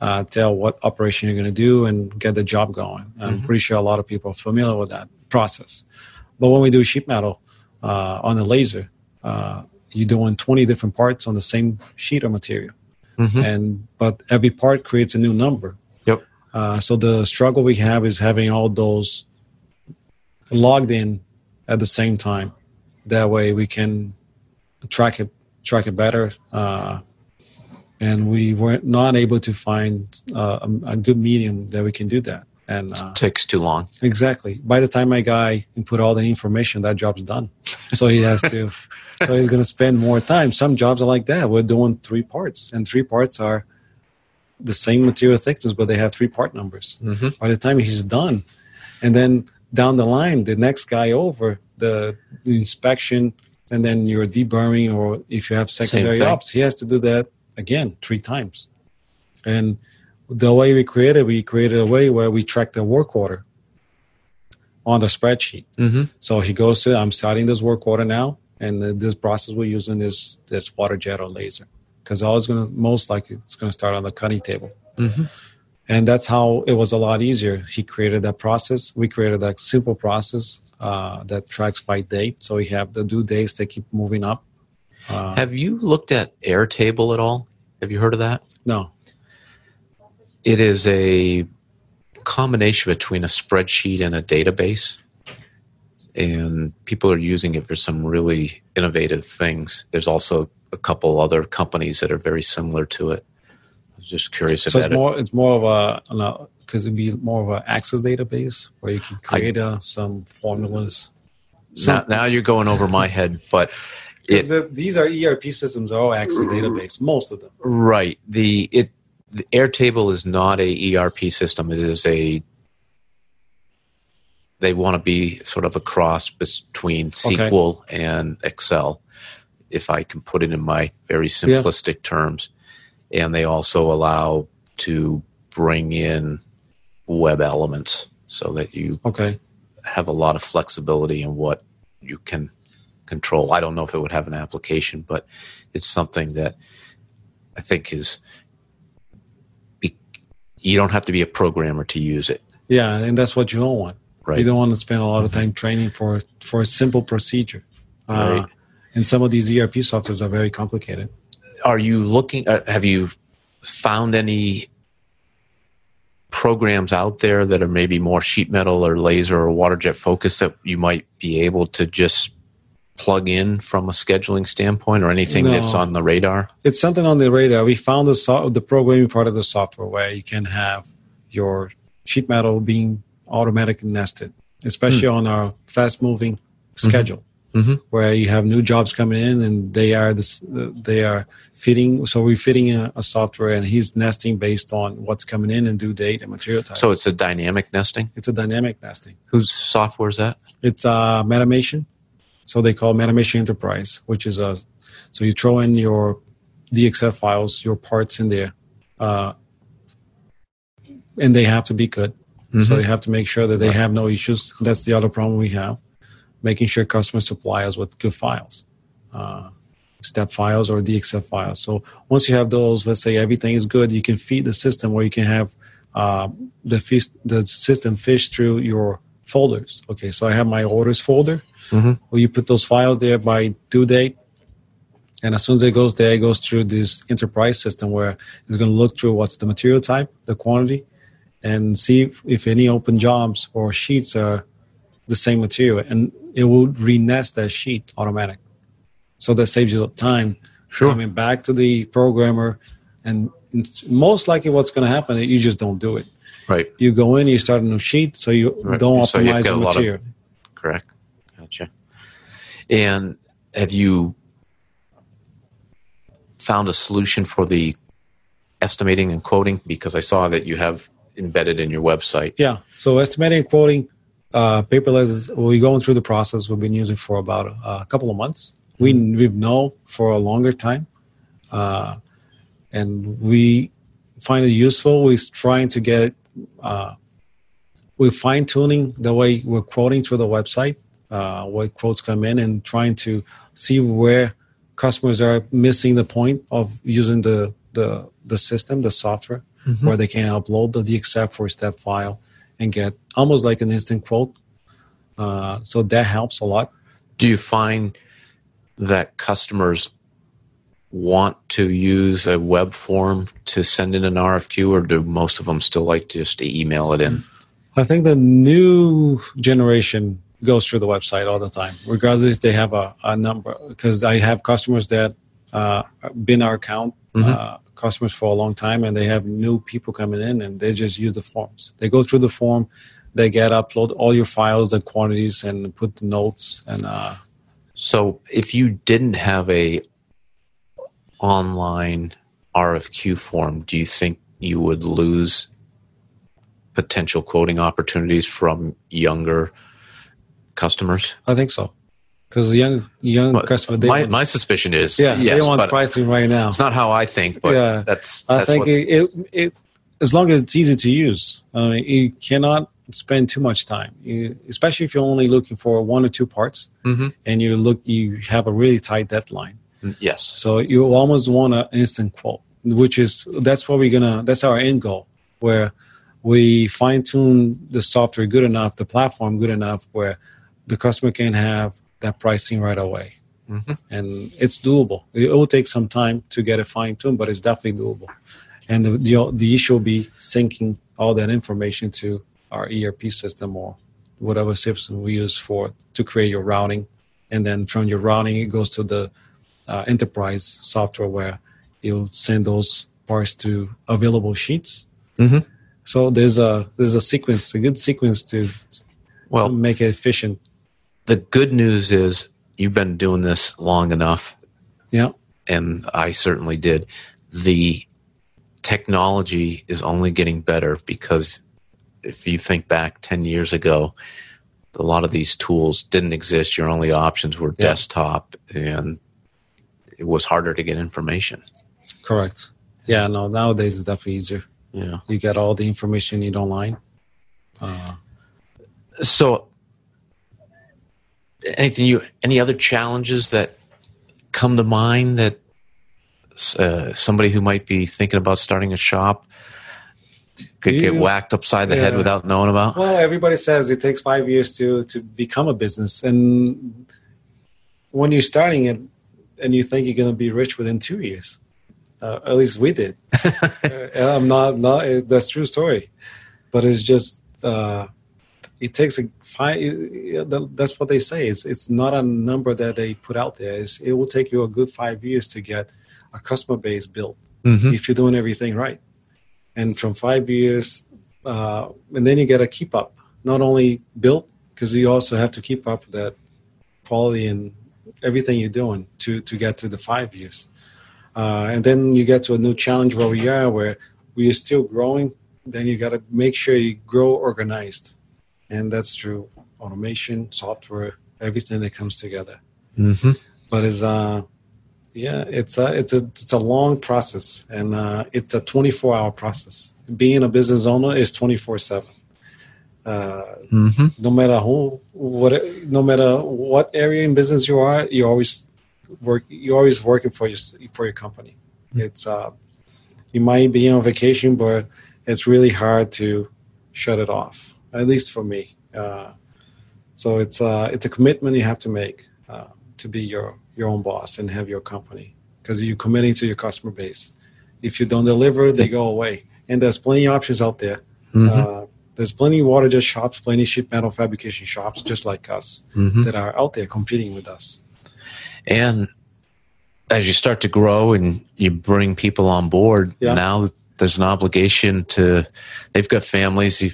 uh, tell what operation you're going to do and get the job going. I'm
Mhm.
pretty sure a lot of people are familiar with that process. But when we do sheet metal uh, on a laser, uh, you're doing 20 different parts on the same sheet of material,
Mhm.
and but every part creates a new number.
Yep.
Uh, so the struggle we have is having all those logged in at the same time. That way we can track it track it better. Uh, and we were not able to find uh, a, a good medium that we can do that. And uh,
Takes too long.
exactly by the time my guy input all the information, that job's done. So he has to. [LAUGHS] so he's going to spend more time. Some jobs are like that. We're doing three parts, and three parts are the same material thickness, but they have three part numbers
Mm-hmm.
by the time he's done and then down the line the next guy over the, the inspection and then your deburring or if you have secondary ops he has to do that again three times. And the way we created we created a way where we track the work order on the spreadsheet.
Mm-hmm.
so he goes to i'm starting this work order now and this process we're using is this water jet or laser. Because always going to most likely it's going to start on the cutting table.
Mm-hmm.
And that's how it was a lot easier. He created that process. We created that simple process uh, that tracks by date. So we have the due dates that keep moving up. Uh,
Have you looked at Airtable at all? Have you heard of that?
no,
It is a combination between a spreadsheet and a database. And people are using it for some really innovative things. There's also a couple other companies that are very similar to it. I just curious
so
about
it's
it.
more it's more of a because it'd be more of an access database where you can create uh, some formulas.
Now, now you're going over my head, but [LAUGHS] it,
the, these are ERP systems, are all access database, most of them.
right the it the Airtable is not a ERP system. It is a they want to be sort of a cross between SQL and Excel, if I can put it in my very simplistic terms. And they also allow to bring in web elements so that you
Okay,
have a lot of flexibility in what you can control. I don't know if it would have an application, but it's something that I think is you don't have to be a programmer to use it,
yeah, and that's what you don't want.
right?
You don't want to spend a lot of time training for for a simple procedure. Uh,
Right.
and some of these ERP softwares are very complicated.
Are you looking? Uh, have you found any programs out there that are maybe more sheet metal or laser or water jet focused that you might be able to just plug in from a scheduling standpoint or anything
No.
that's on the radar?
It's something on the radar. We found the so- the programming part of the software where you can have your sheet metal being automatically nested, especially on our fast moving schedule.
Mhm.
Where you have new jobs coming in and they are this, they are fitting. So we're fitting a, a software and he's nesting based on what's coming in and due date and material type.
So it's a dynamic nesting.
it's a dynamic nesting.
Whose software is that?
It's uh, Metamation. So they call Metamation Enterprise, which is a so you throw in your DXF files, your parts in there, uh, and they have to be good. So
Mhm.
you have to make sure that they have no issues. That's the other problem we have, making sure customers supply us with good files, uh, step files or DXF files. So once you have those, let's say everything is good, you can feed the system where you can have uh, the the system fish through your folders. Okay, so I have my orders folder.
Mhm.
Where you put those files there by due date, and as soon as it goes there, it goes through this enterprise system where it's going to look through what's the material type, the quantity, and see if, if any open jobs or sheets are the same material, and it will re-nest that sheet automatic. So that saves you time
Sure.
coming back to the programmer, and it's most likely what's going to happen is you just don't do it.
Right.
You go in, you start a new sheet, so you
Right.
don't
So
optimize the
lot of-
material.
Correct. Gotcha. And have you found a solution for the estimating and quoting? Because I saw that you have embedded in your website.
Yeah. So estimating and quoting uh, paperless, we're going through the process. We've been using for about a, couple of months. We we've known for a longer time, uh, and we find it useful. We're trying to get uh, we're fine tuning the way we're quoting through the website, uh, what quotes come in, and trying to see where customers are missing the point of using the the the system, the software mm-hmm. where they can upload the DXF for step file and get almost like an instant quote. Uh, so that helps a lot.
Do you find that customers want to use a web form to send in an RFQ, or do most of them still like just to email it in?
I think the new generation goes through the website all the time, regardless if they have a, a number. Because I have customers that uh, been our account mm-hmm. uh, customers for a long time, and they have new people coming in, and they just use the forms. They go through the form, they get upload all your files, the quantities, and put the notes. And uh,
so, if you didn't have a online RFQ form, do you think you would lose potential quoting opportunities from younger customers?
I think so. Because young young well, customer,
my, want, my suspicion is
yeah,
yes,
they want pricing right now.
It's not how I think, but yeah, that's, that's
I think what, it, it, it as long as it's easy to use. I mean, you cannot spend too much time, you, especially if you're only looking for one or two parts, mm-hmm. and you look you have a really tight deadline.
Mm, yes.
So you almost want an instant quote, which is that's what we're gonna. That's our end goal, where we fine tune the software good enough, the platform good enough, where the customer can have that pricing right away. Mm-hmm. And it's doable. It will take some time to get it fine tuned, but it's definitely doable. And the, the, the issue will be syncing all that information to our ERP system or whatever system we use for to create your routing. And then from your routing, it goes to the uh, enterprise software where you'll send those parts to available sheets. Mm-hmm. So there's a there's a sequence, a good sequence to, well, to make it efficient
the good news is you've been doing this long enough.
Yeah.
And I certainly did. The technology is only getting better because if you think back 10 years ago, a lot of these tools didn't exist. Your only options were yeah. desktop, and it was harder to get information.
Correct. Yeah, no, nowadays it's definitely easier.
Yeah.
You get all the information you need online.
Uh, so anything you any other challenges that come to mind that uh, somebody who might be thinking about starting a shop could you, get whacked upside the yeah. head without knowing about?
Well, everybody says it takes five years to to become a business, and when you're starting it, and you think you're going to be rich within two years, uh, at least we did. [LAUGHS] uh, I'm not not that's true story, but it's just uh, it takes a five. That's what they say. It's it's not a number that they put out there. It's, it will take you a good five years to get a customer base built mm-hmm. if you're doing everything right. And from five years, uh, and then you get to keep up. Not only built because you also have to keep up that quality and everything you're doing to to get to the five years. Uh, and then you get to a new challenge where we are, where we are still growing. Then you got to make sure you grow organized and that's through automation, software, everything that comes together. Mm-hmm. But it's uh, yeah, it's a it's a it's a long process, and uh, it's a 24 hour process. Being a business owner is 24 seven. Uh, mm-hmm. No matter who, what, no matter what area in business you are, you always work. You're always working for your for your company. Mm-hmm. It's uh, you might be on vacation, but it's really hard to shut it off at least for me. Uh, so it's uh, it's a commitment you have to make uh, to be your your own boss and have your company because you're committing to your customer base. If you don't deliver, they go away. And there's plenty of options out there. Mm-hmm. Uh, there's plenty of water jet shops, plenty of sheet metal fabrication shops, just like us, mm-hmm. that are out there competing with us.
And as you start to grow and you bring people on board, yeah. now there's an obligation to. They've got families. You,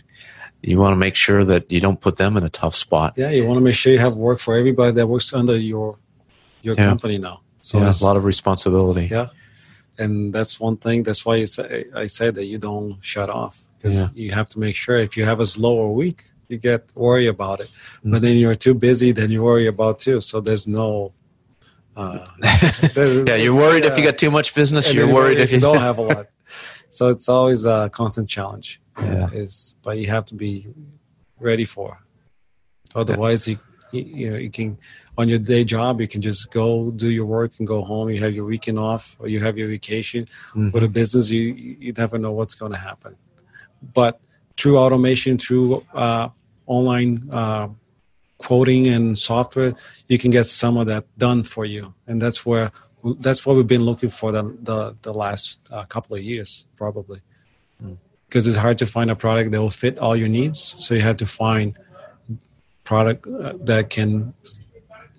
you want to make sure that you don't put them in a tough spot.
Yeah, you want to make sure you have work for everybody that works under your your yeah. company now.
So yeah, a lot of responsibility.
Yeah, and that's one thing. That's why you say, I say that you don't shut off because yeah. you have to make sure if you have a slower week, you get worry about it. Mm-hmm. But then you're too busy, then you worry about too. So there's no.
Uh, [LAUGHS] there's, yeah, you're worried if you got too much business. You're worried if you
don't [LAUGHS] have a lot. So it's always a constant challenge yeah. is but you have to be ready for otherwise you you know you can on your day job, you can just go do your work and go home. You have your weekend off or you have your vacation.
Mhm.
With a business, you you never know what's going to happen. But through automation, through uh, online uh, quoting and software, you can get some of that done for you, and that's where that's what we've been looking for the the, the last uh, couple of years, probably. Because it's hard to find a product that will fit all your needs, so you have to find product uh, that can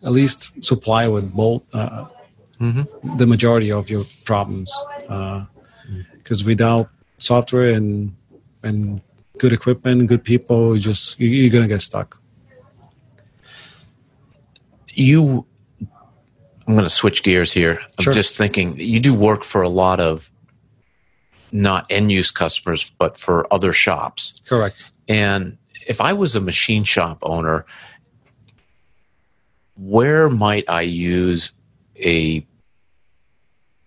at least supply with both uh,
Mhm.
the majority of your problems. Because without software and and good equipment, good people, you just you- you're gonna get stuck.
you i'm going to switch gears here i'm
Sure.
just thinking you do work for a lot of not end use customers but for other shops
Correct.
and if i was a machine shop owner where might i use a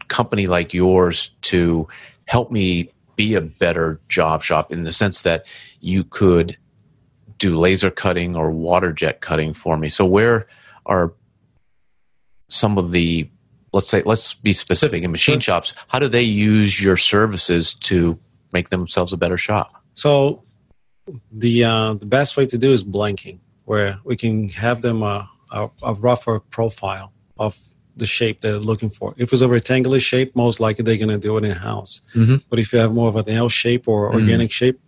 company like yours to help me be a better job shop in the sense that you could do laser cutting or water jet cutting for me. So where are some of the let's say let's be specific in machine
Sure.
shops, how do they use your services to make themselves a better shop?
So the uh, the best way to do is blanking, where we can have them a, a, a rougher profile of the shape they're looking for. If it's a rectangular shape, most likely they're going to do it in house.
Mhm.
But if you have more of an L shape or organic shape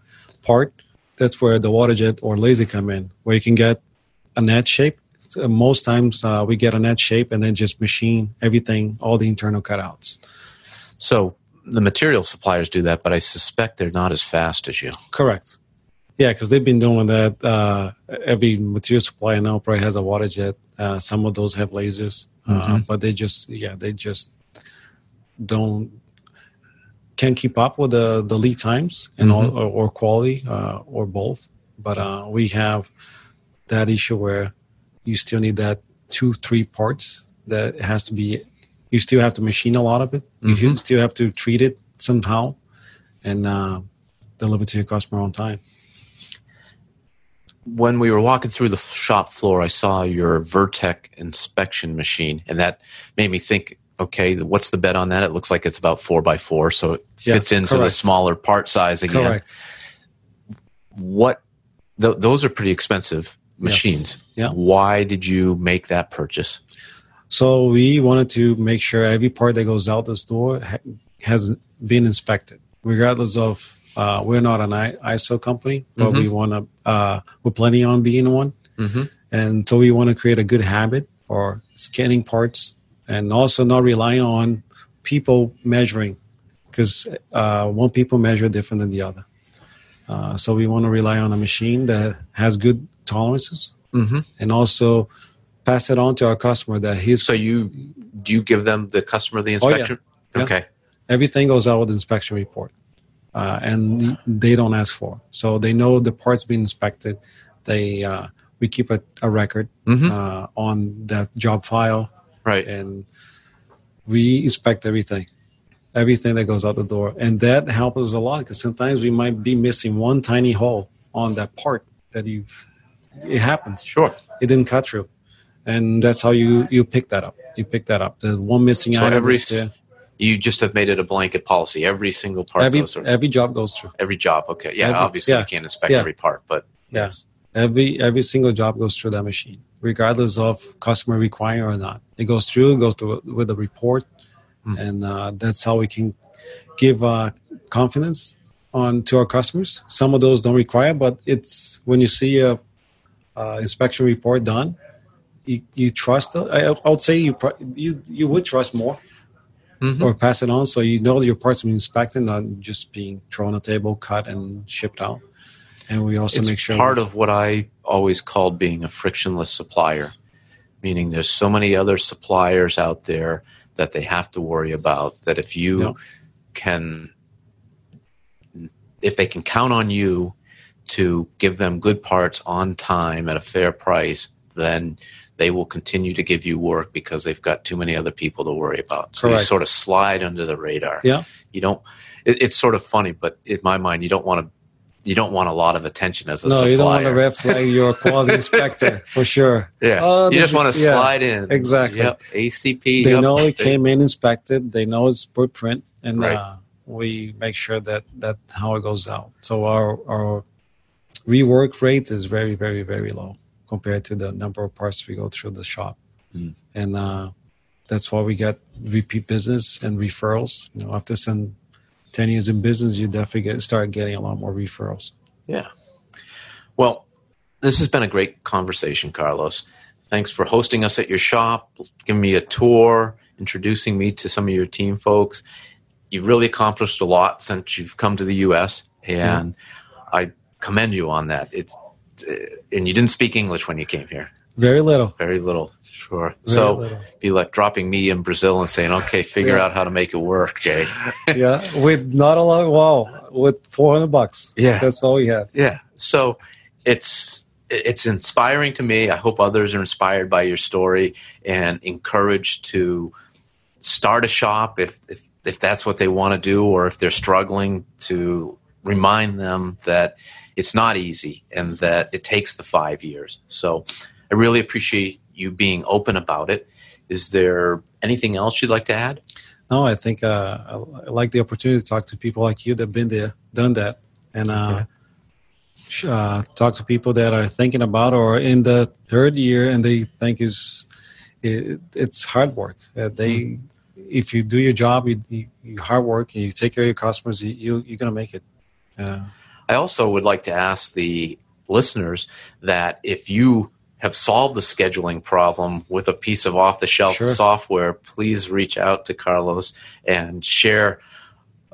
part, that's where the water jet or laser come in, where you can get a net shape. So most times uh, we get a net shape and then just machine everything, all the internal cutouts.
So the material suppliers do that, but I suspect they're not as fast as you.
Correct. Yeah, because they've been doing that. Uh, every material supplier now probably has a water jet. Uh, some of those have lasers, uh,
Mhm.
but they just yeah they just don't can't keep up with the the lead times and all, or, or quality uh, or both. But uh, we have that issue where you still need that two three parts that has to be. You still have to machine a lot of it. You
Mhm.
still have to treat it somehow, and uh, deliver to your customer on time.
when we were walking through the shop floor, I saw your Virtek inspection machine, and that made me think. Okay, what's the bet on that? It looks like it's about four by four, so it
Yes,
fits into the smaller part size again.
Correct.
What? Th- those are pretty expensive machines.
Yeah.
Why did you make that purchase?
So we wanted to make sure every part that goes out this door ha- has been inspected, regardless of. Uh, we're not an ISO company, but we want to. Uh, we're planning on being one,
Mm-hmm.
and so we want to create a good habit for scanning parts, and also not rely on people measuring, because uh, one people measure different than the other. Uh, so we want to rely on a machine that has good tolerances,
Mm-hmm.
and also pass it on to our customer that he's
So you do you give them the customer the
Oh, yeah.
inspection?
Yeah.
Okay.
everything goes out with the inspection report uh, and they don't ask for so they know the parts being inspected they uh, we keep a, a record
Mhm.
uh, on that job file
Right.
and we inspect everything everything that goes out the door and that helps us a lot because sometimes we might be missing one tiny hole on that part that you it happens
Sure.
it didn't cut through and that's how you you pick that up you pick that up the one missing
So
item
every
is there.
you just have made it a blanket policy. Every single part
every
goes through.
every job goes through
Every job. Okay. Yeah.
Every-
obviously,
yeah.
you can't inspect
Yeah.
every part, but
Yeah.
yes.
every every single job goes through that machine regardless of customer require or not it goes through goes through with a report
Hmm.
and uh, that's how we can give uh, confidence on to our customers some of those don't require but it's when you see a uh, inspection report done you, you trust. I, I would say you you you would trust more
Mhm.
or pass it on so you know that your parts been inspected not just being thrown on a table cut and shipped out and we also
it's
make sure
part of what I always called being a frictionless supplier, meaning there's so many other suppliers out there that they have to worry about that if you
Yeah.
can, if they can count on you to give them good parts on time at a fair price, then they will continue to give you work because they've got too many other people to worry about. So
Correct.
you sort of slide under the radar.
Yeah.
You don't. It, it's sort of funny, but in my mind, you don't want to you don't want a lot of attention as a
no,
supplier.
you don't want to red flag your quality [LAUGHS] inspector for sure.
Yeah,
Oh,
you just want to
yeah,
slide in.
exactly.
Yep. ACP.
They
yep.
know it came in inspected. They know its footprint, and
Right.
uh, we make sure that that how it goes out. So our our rework rate is very very very low compared to the number of parts we go through the shop,
Mm.
and uh, that's why we get repeat business and referrals. You know, after some ten years in business, you definitely get start getting a lot more referrals.
Yeah. Well, this has been a great conversation, Carlos. Thanks for hosting us at your shop, giving me a tour, introducing me to some of your team folks. You've really accomplished a lot since you've come to the U.S., and I commend you on that. It's uh, and you didn't speak English when you came here.
Very little.
Very little, sure.
Very
so
little.
be like dropping me in Brazil and saying, "Okay, figure
Yeah.
out how to make it work, Jay." [LAUGHS]
yeah, with not a lot. Wow, with four hundred bucks.
Yeah.
that's all we had.
Yeah. So it's it's inspiring to me. I hope others are inspired by your story and encouraged to start a shop if if, if that's what they want to do or if they're struggling to remind them that it's not easy and that it takes the 5 years. So I really appreciate you being open about it. Is there anything else you'd like to add?
No, I think uh, I, like the opportunity to talk to people like you that've been there, done that, and uh, uh, talk to people that are thinking about or in the third year and they think is it, it's hard work. Uh, they, if you do your job, you, you, you hard work and you take care of your customers, you, you you're gonna make it.
I also would like to ask the listeners that if you have solved the scheduling problem with a piece of off the shelf
Sure.
software, please reach out to Carlos and share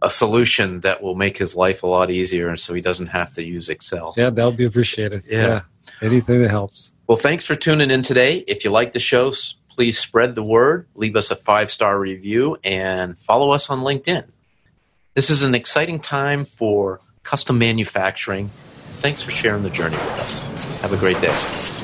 a solution that will make his life a lot easier so he doesn't have to use Excel.
yeah, that would be appreciated.
Yeah.
anything that helps.
Well, thanks for tuning in today. If you like the show, please spread the word, leave us a five star review, and follow us on LinkedIn. This is an exciting time for custom manufacturing. Thanks for sharing the journey with us. Have a great day.